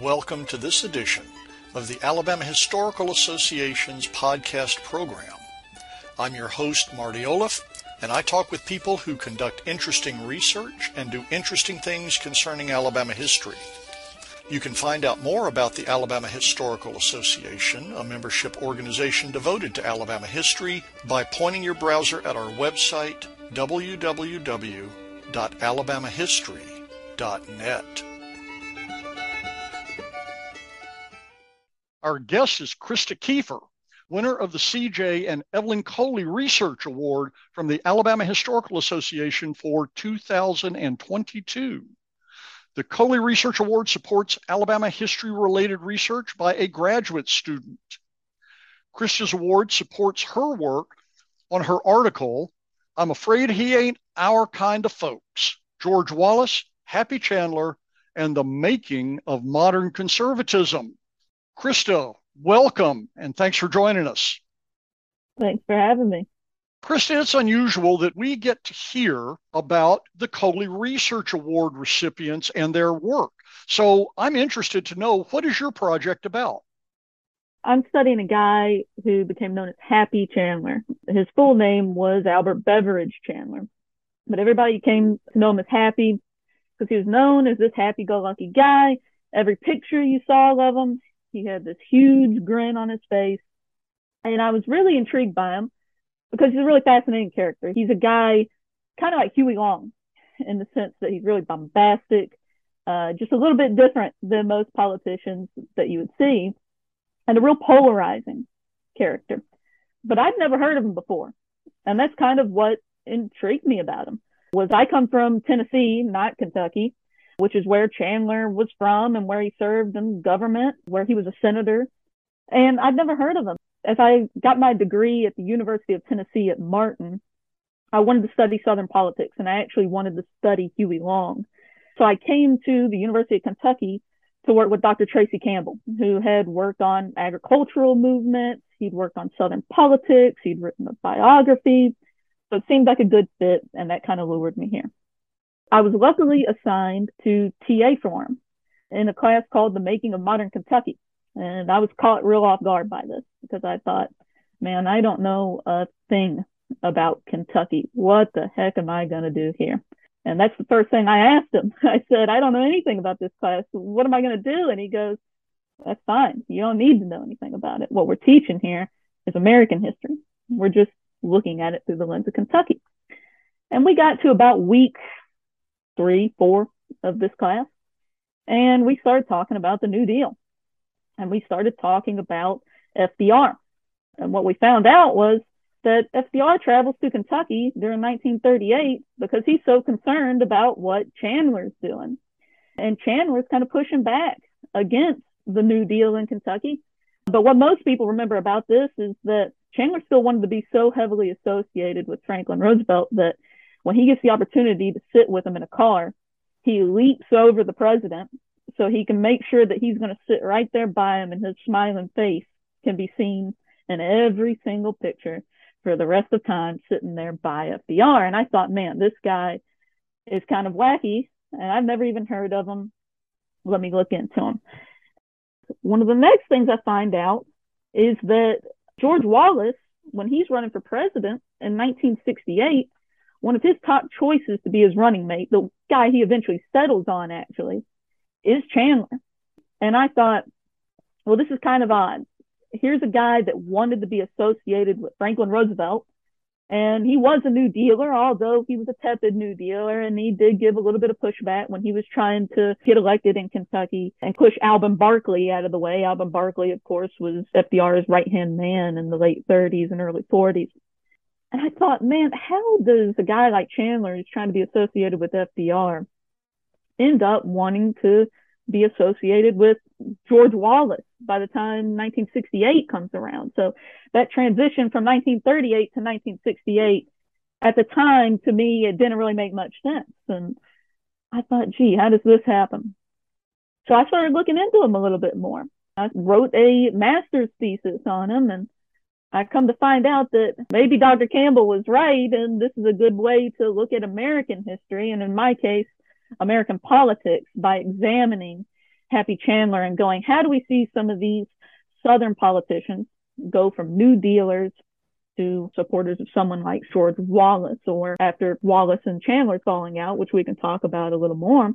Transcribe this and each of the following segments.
Welcome to this edition of the Alabama Historical Association's podcast program. I'm your host, Marty Olliff, and I talk with people who conduct interesting research and do interesting things concerning Alabama history. You can find out more about the Alabama Historical Association, a membership organization devoted to Alabama history, by pointing your browser at our website, www.alabamahistory.net. Our guest is Krista Kiefer, winner of the CJ and Evelyn Coley Research Award from the Alabama Historical Association for 2022. The Coley Research Award supports Alabama history related research by a graduate student. Krista's award supports her work on her article, I'm Afraid He Ain't Our Kind of Folks George Wallace, Happy Chandler, and the Making of Modern Conservatism. Krista, welcome and thanks for joining us. Thanks for having me. Krista, it's unusual that we get to hear about the Coley Research Award recipients and their work. So I'm interested to know what is your project about? I'm studying a guy who became known as Happy Chandler. His full name was Albert Beveridge Chandler, but everybody came to know him as Happy because he was known as this happy-go-lucky guy. Every picture you saw of him, he had this huge grin on his face, and I was really intrigued by him because he's a really fascinating character. He's a guy kind of like Huey Long in the sense that he's really bombastic, uh, just a little bit different than most politicians that you would see, and a real polarizing character. But I'd never heard of him before, and that's kind of what intrigued me about him. Was I come from Tennessee, not Kentucky, which is where Chandler was from and where he served in government, where he was a senator, and I'd never heard of him as I got my degree at the University of Tennessee at Martin, I wanted to study Southern politics and I actually wanted to study Huey Long. So I came to the University of Kentucky to work with Dr. Tracy Campbell, who had worked on agricultural movements. He'd worked on Southern politics. He'd written a biography. So it seemed like a good fit, and that kind of lured me here. I was luckily assigned to TA for him in a class called The Making of Modern Kentucky. And I was caught real off guard by this because I thought, man, I don't know a thing about Kentucky. What the heck am I going to do here? And that's the first thing I asked him. I said, I don't know anything about this class. What am I going to do? And he goes, That's fine. You don't need to know anything about it. What we're teaching here is American history. We're just looking at it through the lens of Kentucky. And we got to about week three, four of this class, and we started talking about the New Deal and we started talking about FDR. And what we found out was that FDR travels to Kentucky during 1938 because he's so concerned about what Chandler's doing. And Chandler's kind of pushing back against the New Deal in Kentucky. But what most people remember about this is that Chandler still wanted to be so heavily associated with Franklin Roosevelt that when he gets the opportunity to sit with him in a car, he leaps over the president so he can make sure that he's going to sit right there by him and his smiling face can be seen in every single picture for the rest of time sitting there by FDR. And I thought, man, this guy is kind of wacky and I've never even heard of him. Let me look into him. One of the next things I find out is that George Wallace, when he's running for president in 1968, one of his top choices to be his running mate, the guy he eventually settles on actually, is Chandler. And I thought, well, this is kind of odd. Here's a guy that wanted to be associated with Franklin Roosevelt. And he was a New Dealer, although he was a tepid New Dealer, and he did give a little bit of pushback when he was trying to get elected in Kentucky and push Alben Barkley out of the way. Alben Barkley, of course, was FDR's right hand man in the late 30s and early 40s. And I thought, man, how does a guy like Chandler, who's trying to be associated with FDR, end up wanting to be associated with George Wallace by the time 1968 comes around. So that transition from 1938 to 1968, at the time, to me, it didn't really make much sense. And I thought, gee, how does this happen? So I started looking into him a little bit more. I wrote a master's thesis on him and I come to find out that maybe Dr. Campbell was right and this is a good way to look at American history. And in my case, American politics by examining Happy Chandler and going, how do we see some of these Southern politicians go from New Dealers to supporters of someone like George Wallace, or after Wallace and Chandler falling out, which we can talk about a little more,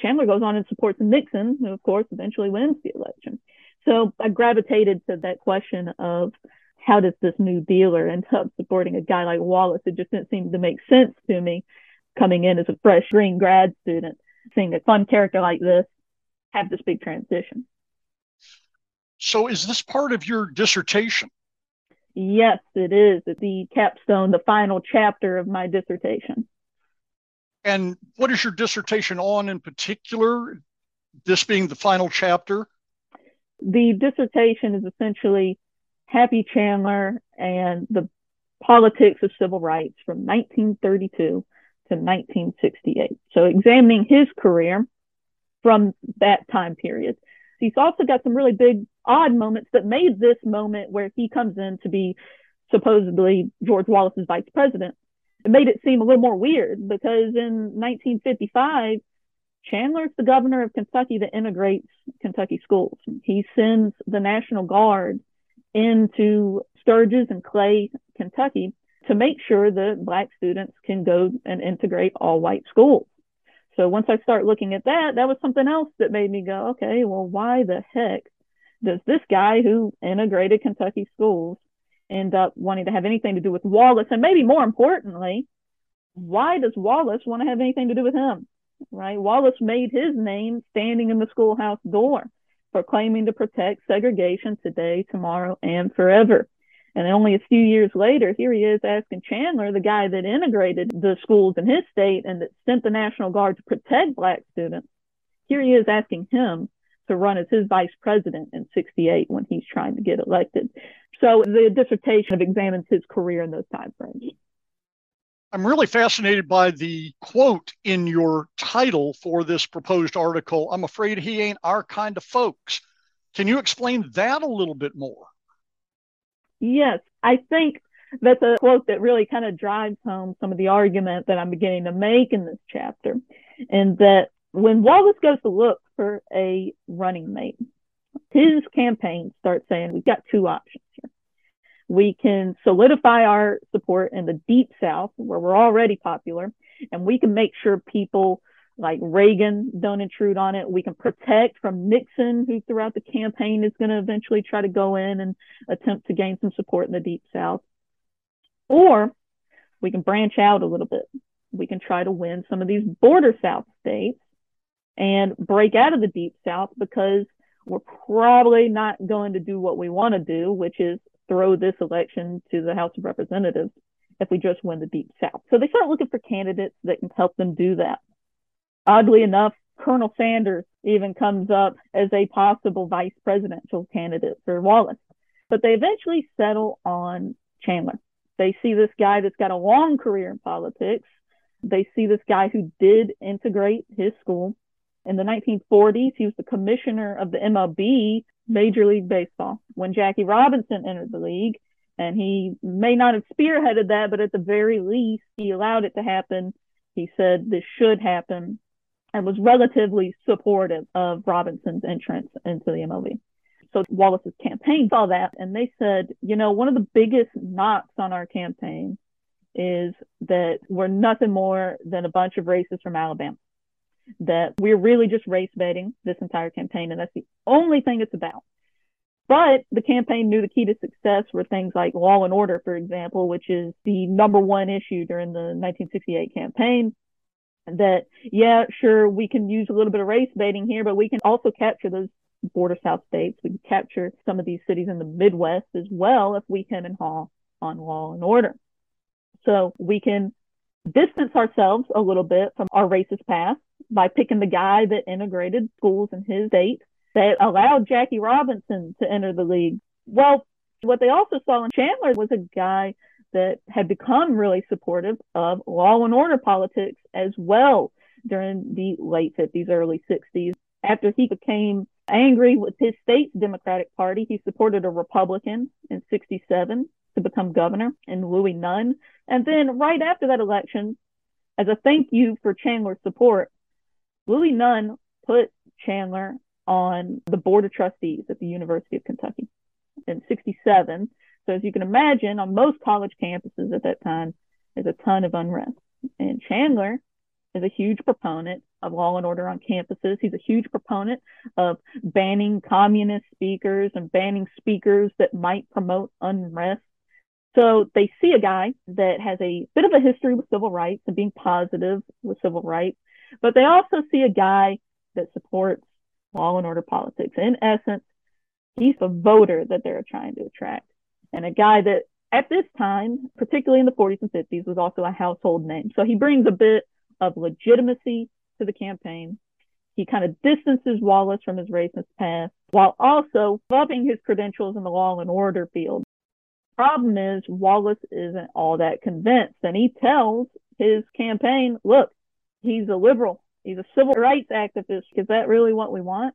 Chandler goes on and supports Nixon, who of course eventually wins the election. So I gravitated to that question of how does this new dealer end up supporting a guy like Wallace? It just didn't seem to make sense to me coming in as a fresh green grad student, seeing a fun character like this have this big transition. So is this part of your dissertation? Yes, it is. It's the capstone, the final chapter of my dissertation. And what is your dissertation on in particular? This being the final chapter? The dissertation is essentially Happy Chandler and the politics of civil rights from 1932 to 1968. So examining his career from that time period. He's also got some really big odd moments that made this moment where he comes in to be supposedly George Wallace's vice president. It made it seem a little more weird because in 1955, Chandler's the governor of Kentucky that integrates Kentucky schools. He sends the National Guard into Sturgis and Clay, Kentucky to make sure that black students can go and integrate all white schools. So once I start looking at that, that was something else that made me go, okay, well, why the heck does this guy who integrated Kentucky schools end up wanting to have anything to do with Wallace? And maybe more importantly, why does Wallace want to have anything to do with him? Right? Wallace made his name standing in the schoolhouse door, proclaiming to protect segregation today, tomorrow, and forever. And only a few years later, here he is asking Chandler, the guy that integrated the schools in his state and that sent the National Guard to protect black students. Here he is asking him to run as his vice president in 68 when he's trying to get elected. So the dissertation examines his career in those time frames. I'm really fascinated by the quote in your title for this proposed article. I'm afraid he ain't our kind of folks. Can you explain that a little bit more? Yes, I think that's a quote that really kind of drives home some of the argument that I'm beginning to make in this chapter. And that when Wallace goes to look for a running mate, his campaign starts saying, we've got two options. We can solidify our support in the deep South, where we're already popular, and we can make sure people like Reagan don't intrude on it. We can protect from Nixon, who throughout the campaign is going to eventually try to go in and attempt to gain some support in the deep South. Or we can branch out a little bit. We can try to win some of these border South states and break out of the deep South because we're probably not going to do what we want to do, which is throw this election to the House of Representatives if we just win the deep South. So they start looking for candidates that can help them do that. Oddly enough, Colonel Sanders even comes up as a possible vice presidential candidate for Wallace. But they eventually settle on Chandler. They see this guy that's got a long career in politics. They see this guy who did integrate his school. In the 1940s, he was the commissioner of the MLB, Major League Baseball, when Jackie Robinson entered the league. And he may not have spearheaded that, but at the very least, he allowed it to happen. He said this should happen and was relatively supportive of Robinson's entrance into the MLB. So Wallace's campaign saw that and they said, you know, one of the biggest knocks on our campaign is that we're nothing more than a bunch of racists from Alabama. That we're really just race baiting this entire campaign, and that's the only thing it's about. But the campaign knew the key to success were things like law and order, for example, which is the number one issue during the 1968 campaign that, yeah, sure, we can use a little bit of race baiting here, but we can also capture those border South states. We can capture some of these cities in the Midwest as well if we hem and haw on law and order. So we can distance ourselves a little bit from our racist past by picking the guy that integrated schools in his state that allowed Jackie Robinson to enter the league. Well, what they also saw in Chandler was a guy that had become really supportive of law and order politics as well during the late 50s, early 60s. After he became angry with his state's Democratic Party, he supported a Republican in 67 to become governor in Louis Nunn. And then right after that election, as a thank you for Chandler's support, Louis Nunn put Chandler on the Board of Trustees at the University of Kentucky in 67. So as you can imagine, on most college campuses at that time, there's a ton of unrest. And Chandler is a huge proponent of law and order on campuses. He's a huge proponent of banning communist speakers and banning speakers that might promote unrest. So they see a guy that has a bit of a history with civil rights and being positive with civil rights, but they also see a guy that supports law and order politics. In essence, he's the voter that they're trying to attract and a guy that at this time, particularly in the 40s and 50s, was also a household name. So he brings a bit of legitimacy to the campaign. He kind of distances Wallace from his racist past while also loving his credentials in the law and order field. Problem is, Wallace isn't all that convinced, and he tells his campaign, look, he's a liberal, he's a civil rights activist. Is that really what we want?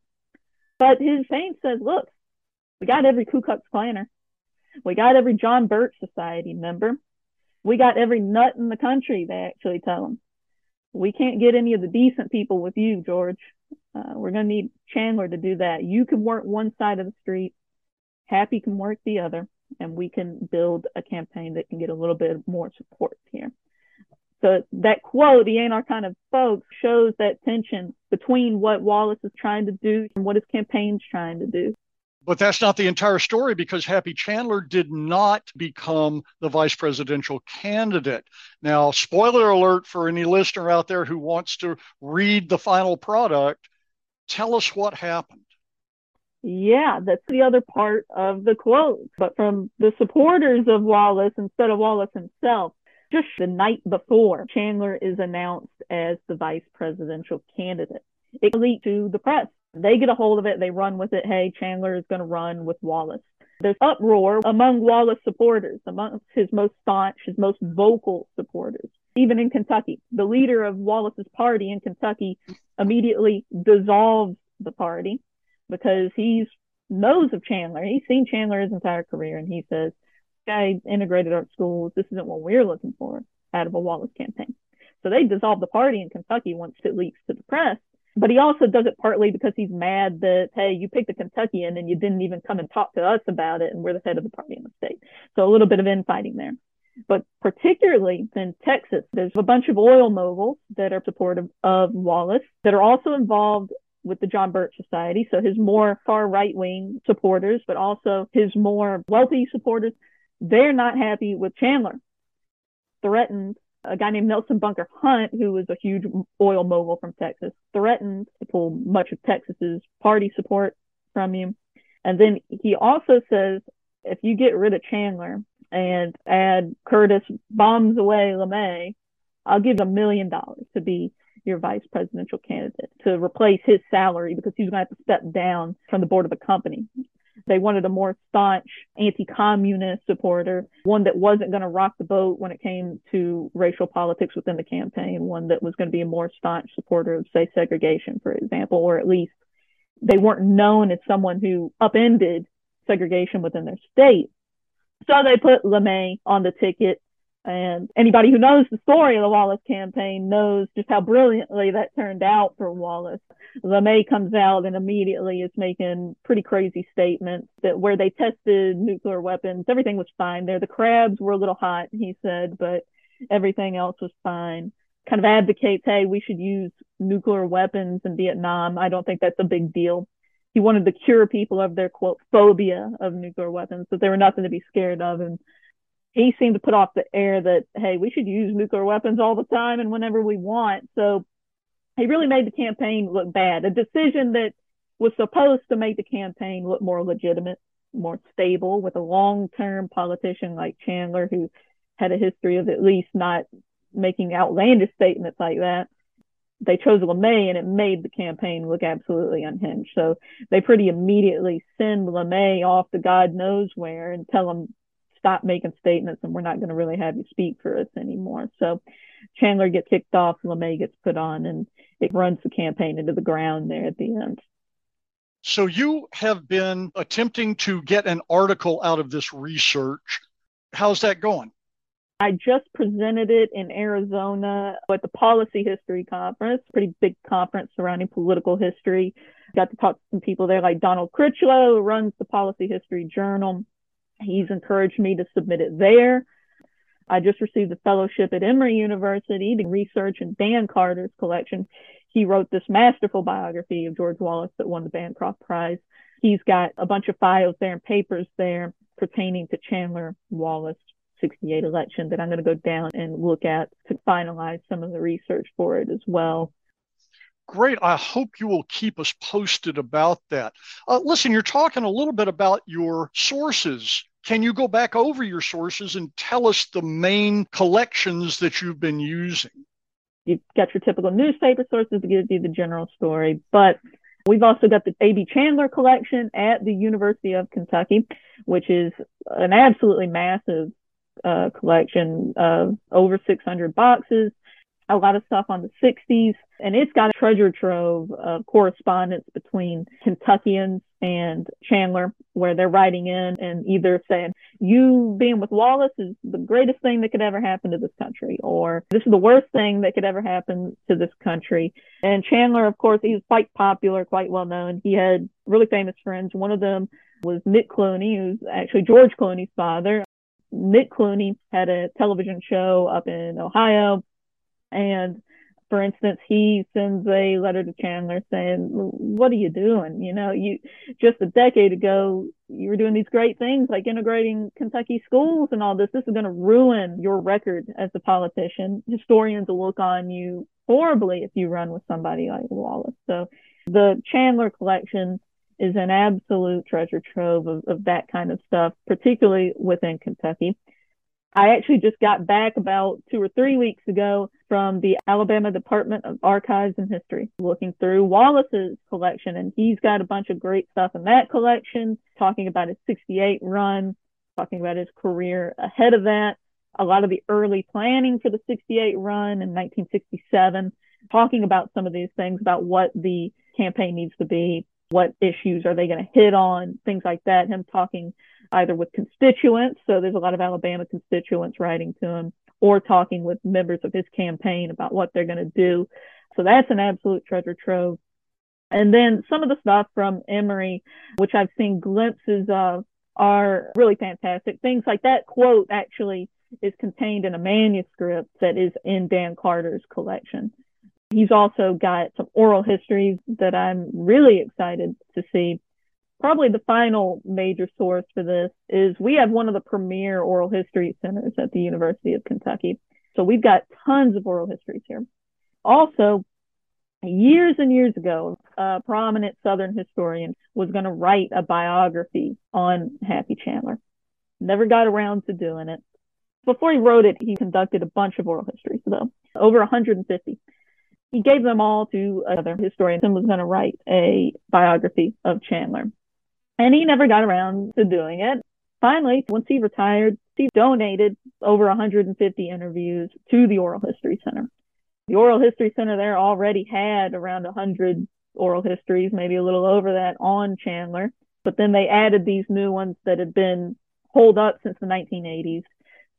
But his campaign says, look, we got every Ku Klux Klaner. We got every John Birch Society member. We got every nut in the country, they actually tell him we can't get any of the decent people with you, George. Uh, we're going to need Chandler to do that. You can work one side of the street, Happy can work the other, and we can build a campaign that can get a little bit more support here. So that quote, he ain't our kind of folks, shows that tension between what Wallace is trying to do and what his campaign's trying to do. But that's not the entire story because Happy Chandler did not become the vice presidential candidate. Now, spoiler alert for any listener out there who wants to read the final product, tell us what happened. Yeah, that's the other part of the quote. But from the supporters of Wallace instead of Wallace himself, just the night before, Chandler is announced as the vice presidential candidate. It leaked to the press they get a hold of it, they run with it. Hey, Chandler is going to run with Wallace. There's uproar among Wallace supporters, amongst his most staunch, his most vocal supporters. Even in Kentucky, the leader of Wallace's party in Kentucky immediately dissolves the party because he's knows of Chandler. He's seen Chandler his entire career, and he says, "Guy integrated art schools. This isn't what we're looking for out of a Wallace campaign." So they dissolve the party in Kentucky once it leaks to the press, but he also does it partly because he's mad that hey you picked a kentuckian and you didn't even come and talk to us about it and we're the head of the party in the state so a little bit of infighting there but particularly in texas there's a bunch of oil moguls that are supportive of wallace that are also involved with the John Birch Society. So his more far right wing supporters, but also his more wealthy supporters, they're not happy with Chandler. Threatened a guy named Nelson Bunker Hunt, who was a huge oil mogul from Texas, threatened to pull much of Texas's party support from you. And then he also says, if you get rid of Chandler and add Curtis bombs away LeMay, I'll give a million dollars to be your vice presidential candidate to replace his salary because he's going to have to step down from the board of the company. They wanted a more staunch anti-communist supporter, one that wasn't going to rock the boat when it came to racial politics within the campaign, one that was going to be a more staunch supporter of, say, segregation, for example, or at least they weren't known as someone who upended segregation within their state. So they put LeMay on the ticket and anybody who knows the story of the Wallace campaign knows just how brilliantly that turned out for Wallace. LeMay comes out and immediately is making pretty crazy statements that where they tested nuclear weapons, everything was fine there. The crabs were a little hot, he said, but everything else was fine. Kind of advocates, hey, we should use nuclear weapons in Vietnam. I don't think that's a big deal. He wanted to cure people of their quote phobia of nuclear weapons, that they were nothing to be scared of. And he seemed to put off the air that hey we should use nuclear weapons all the time and whenever we want. So he really made the campaign look bad. A decision that was supposed to make the campaign look more legitimate more stable with a long-term politician like chandler who had a history of at least not making outlandish statements like that. They chose LeMay and it made the campaign look absolutely unhinged. So they pretty immediately send LeMay off to God knows where and tell him stop making statements and we're not going to really have you speak for us anymore. So Chandler gets kicked off, LeMay gets put on, and it runs the campaign into the ground there at the end. So you have been attempting to get an article out of this research. How's that going? I just presented it in Arizona at the Policy History Conference, pretty big conference surrounding political history. got to talk to some people there like Donald Critchlow, who runs the Policy History Journal. He's encouraged me to submit it there. I just received a fellowship at Emory University to research in Dan Carter's collection. He wrote this masterful biography of George Wallace that won the Bancroft Prize. He's got a bunch of files there and papers there pertaining to Chandler Wallace 68 election that I'm going to go down and look at to finalize some of the research for it as well. Great. I hope you will keep us posted about that. Uh, listen, you're talking a little bit about your sources. Can you go back over your sources and tell us the main collections that you've been using? You've got your typical newspaper sources to give you the general story, but We've also got the A.B. Chandler collection at the University of Kentucky, which is an absolutely massive uh, collection of over 600 boxes, a lot of stuff on the 60s, and it's got a treasure trove of correspondence between Kentuckians and Chandler, where they're writing in and either saying, You being with Wallace is the greatest thing that could ever happen to this country, or this is the worst thing that could ever happen to this country. And Chandler, of course, he was quite popular, quite well known. He had really famous friends. One of them was Nick Clooney, who's actually George Clooney's father. Nick Clooney had a television show up in Ohio. And for instance, he sends a letter to Chandler saying, What are you doing? You know, you just a decade ago, you were doing these great things like integrating Kentucky schools and all this. This is going to ruin your record as a politician. Historians will look on you horribly if you run with somebody like Wallace. So the Chandler collection is an absolute treasure trove of, of that kind of stuff, particularly within Kentucky. I actually just got back about two or three weeks ago from the Alabama Department of Archives and History, looking through Wallace's collection, and he's got a bunch of great stuff in that collection, talking about his 68 run, talking about his career ahead of that, a lot of the early planning for the 68 run in 1967, talking about some of these things about what the campaign needs to be, what issues are they going to hit on, things like that. Him talking either with constituents, so there's a lot of Alabama constituents writing to him, or talking with members of his campaign about what they're going to do. So that's an absolute treasure trove. And then some of the stuff from Emory, which I've seen glimpses of, are really fantastic. Things like that quote actually is contained in a manuscript that is in Dan Carter's collection. He's also got some oral histories that I'm really excited to see. Probably the final major source for this is we have one of the premier oral history centers at the University of Kentucky. So we've got tons of oral histories here. Also, years and years ago, a prominent Southern historian was going to write a biography on Happy Chandler. Never got around to doing it. Before he wrote it, he conducted a bunch of oral histories, though, over 150 he gave them all to another historian and was going to write a biography of Chandler. And he never got around to doing it. Finally, once he retired, he donated over 150 interviews to the Oral History Center. The Oral History Center there already had around 100 oral histories, maybe a little over that on Chandler. But then they added these new ones that had been holed up since the 1980s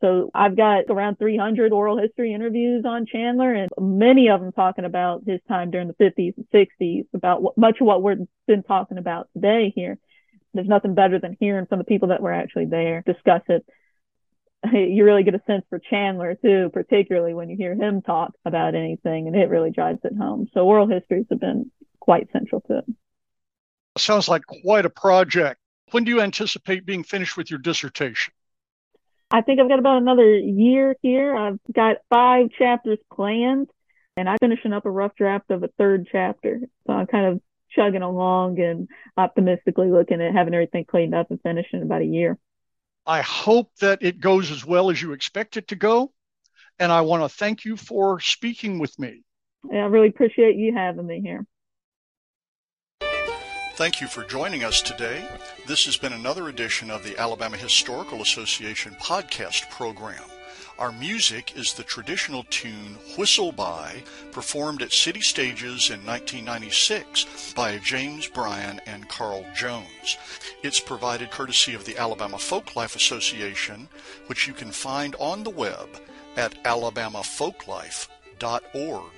so I've got around 300 oral history interviews on Chandler and many of them talking about his time during the 50s and 60s, about what, much of what we've been talking about today here. There's nothing better than hearing from the people that were actually there discuss it. You really get a sense for Chandler too, particularly when you hear him talk about anything and it really drives it home. So oral histories have been quite central to it. Sounds like quite a project. When do you anticipate being finished with your dissertation? I think I've got about another year here. I've got five chapters planned, and I'm finishing up a rough draft of a third chapter. So I'm kind of chugging along and optimistically looking at having everything cleaned up and finished in about a year. I hope that it goes as well as you expect it to go. And I want to thank you for speaking with me. Yeah, I really appreciate you having me here. Thank you for joining us today. This has been another edition of the Alabama Historical Association podcast program. Our music is the traditional tune Whistle By, performed at City Stages in 1996 by James Bryan and Carl Jones. It's provided courtesy of the Alabama Folklife Association, which you can find on the web at alabamafolklife.org.